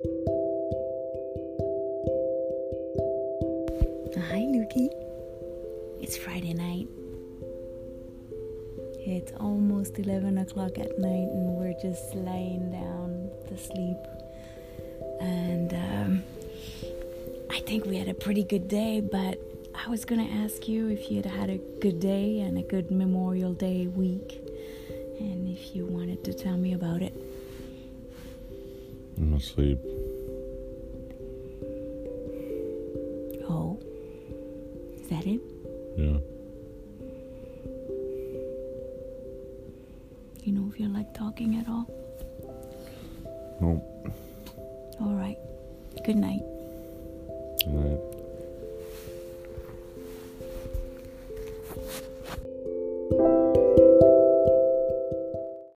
Hi, Lukey. It's Friday night. It's almost 11 o'clock at night, and we're just lying down to sleep. And um, I think we had a pretty good day, but I was gonna ask you if you had had a good day and a good Memorial Day week, and if you wanted to tell me about it. I'm asleep. Oh, is that it? Yeah. You know if you like talking at all? No. All right. Good night.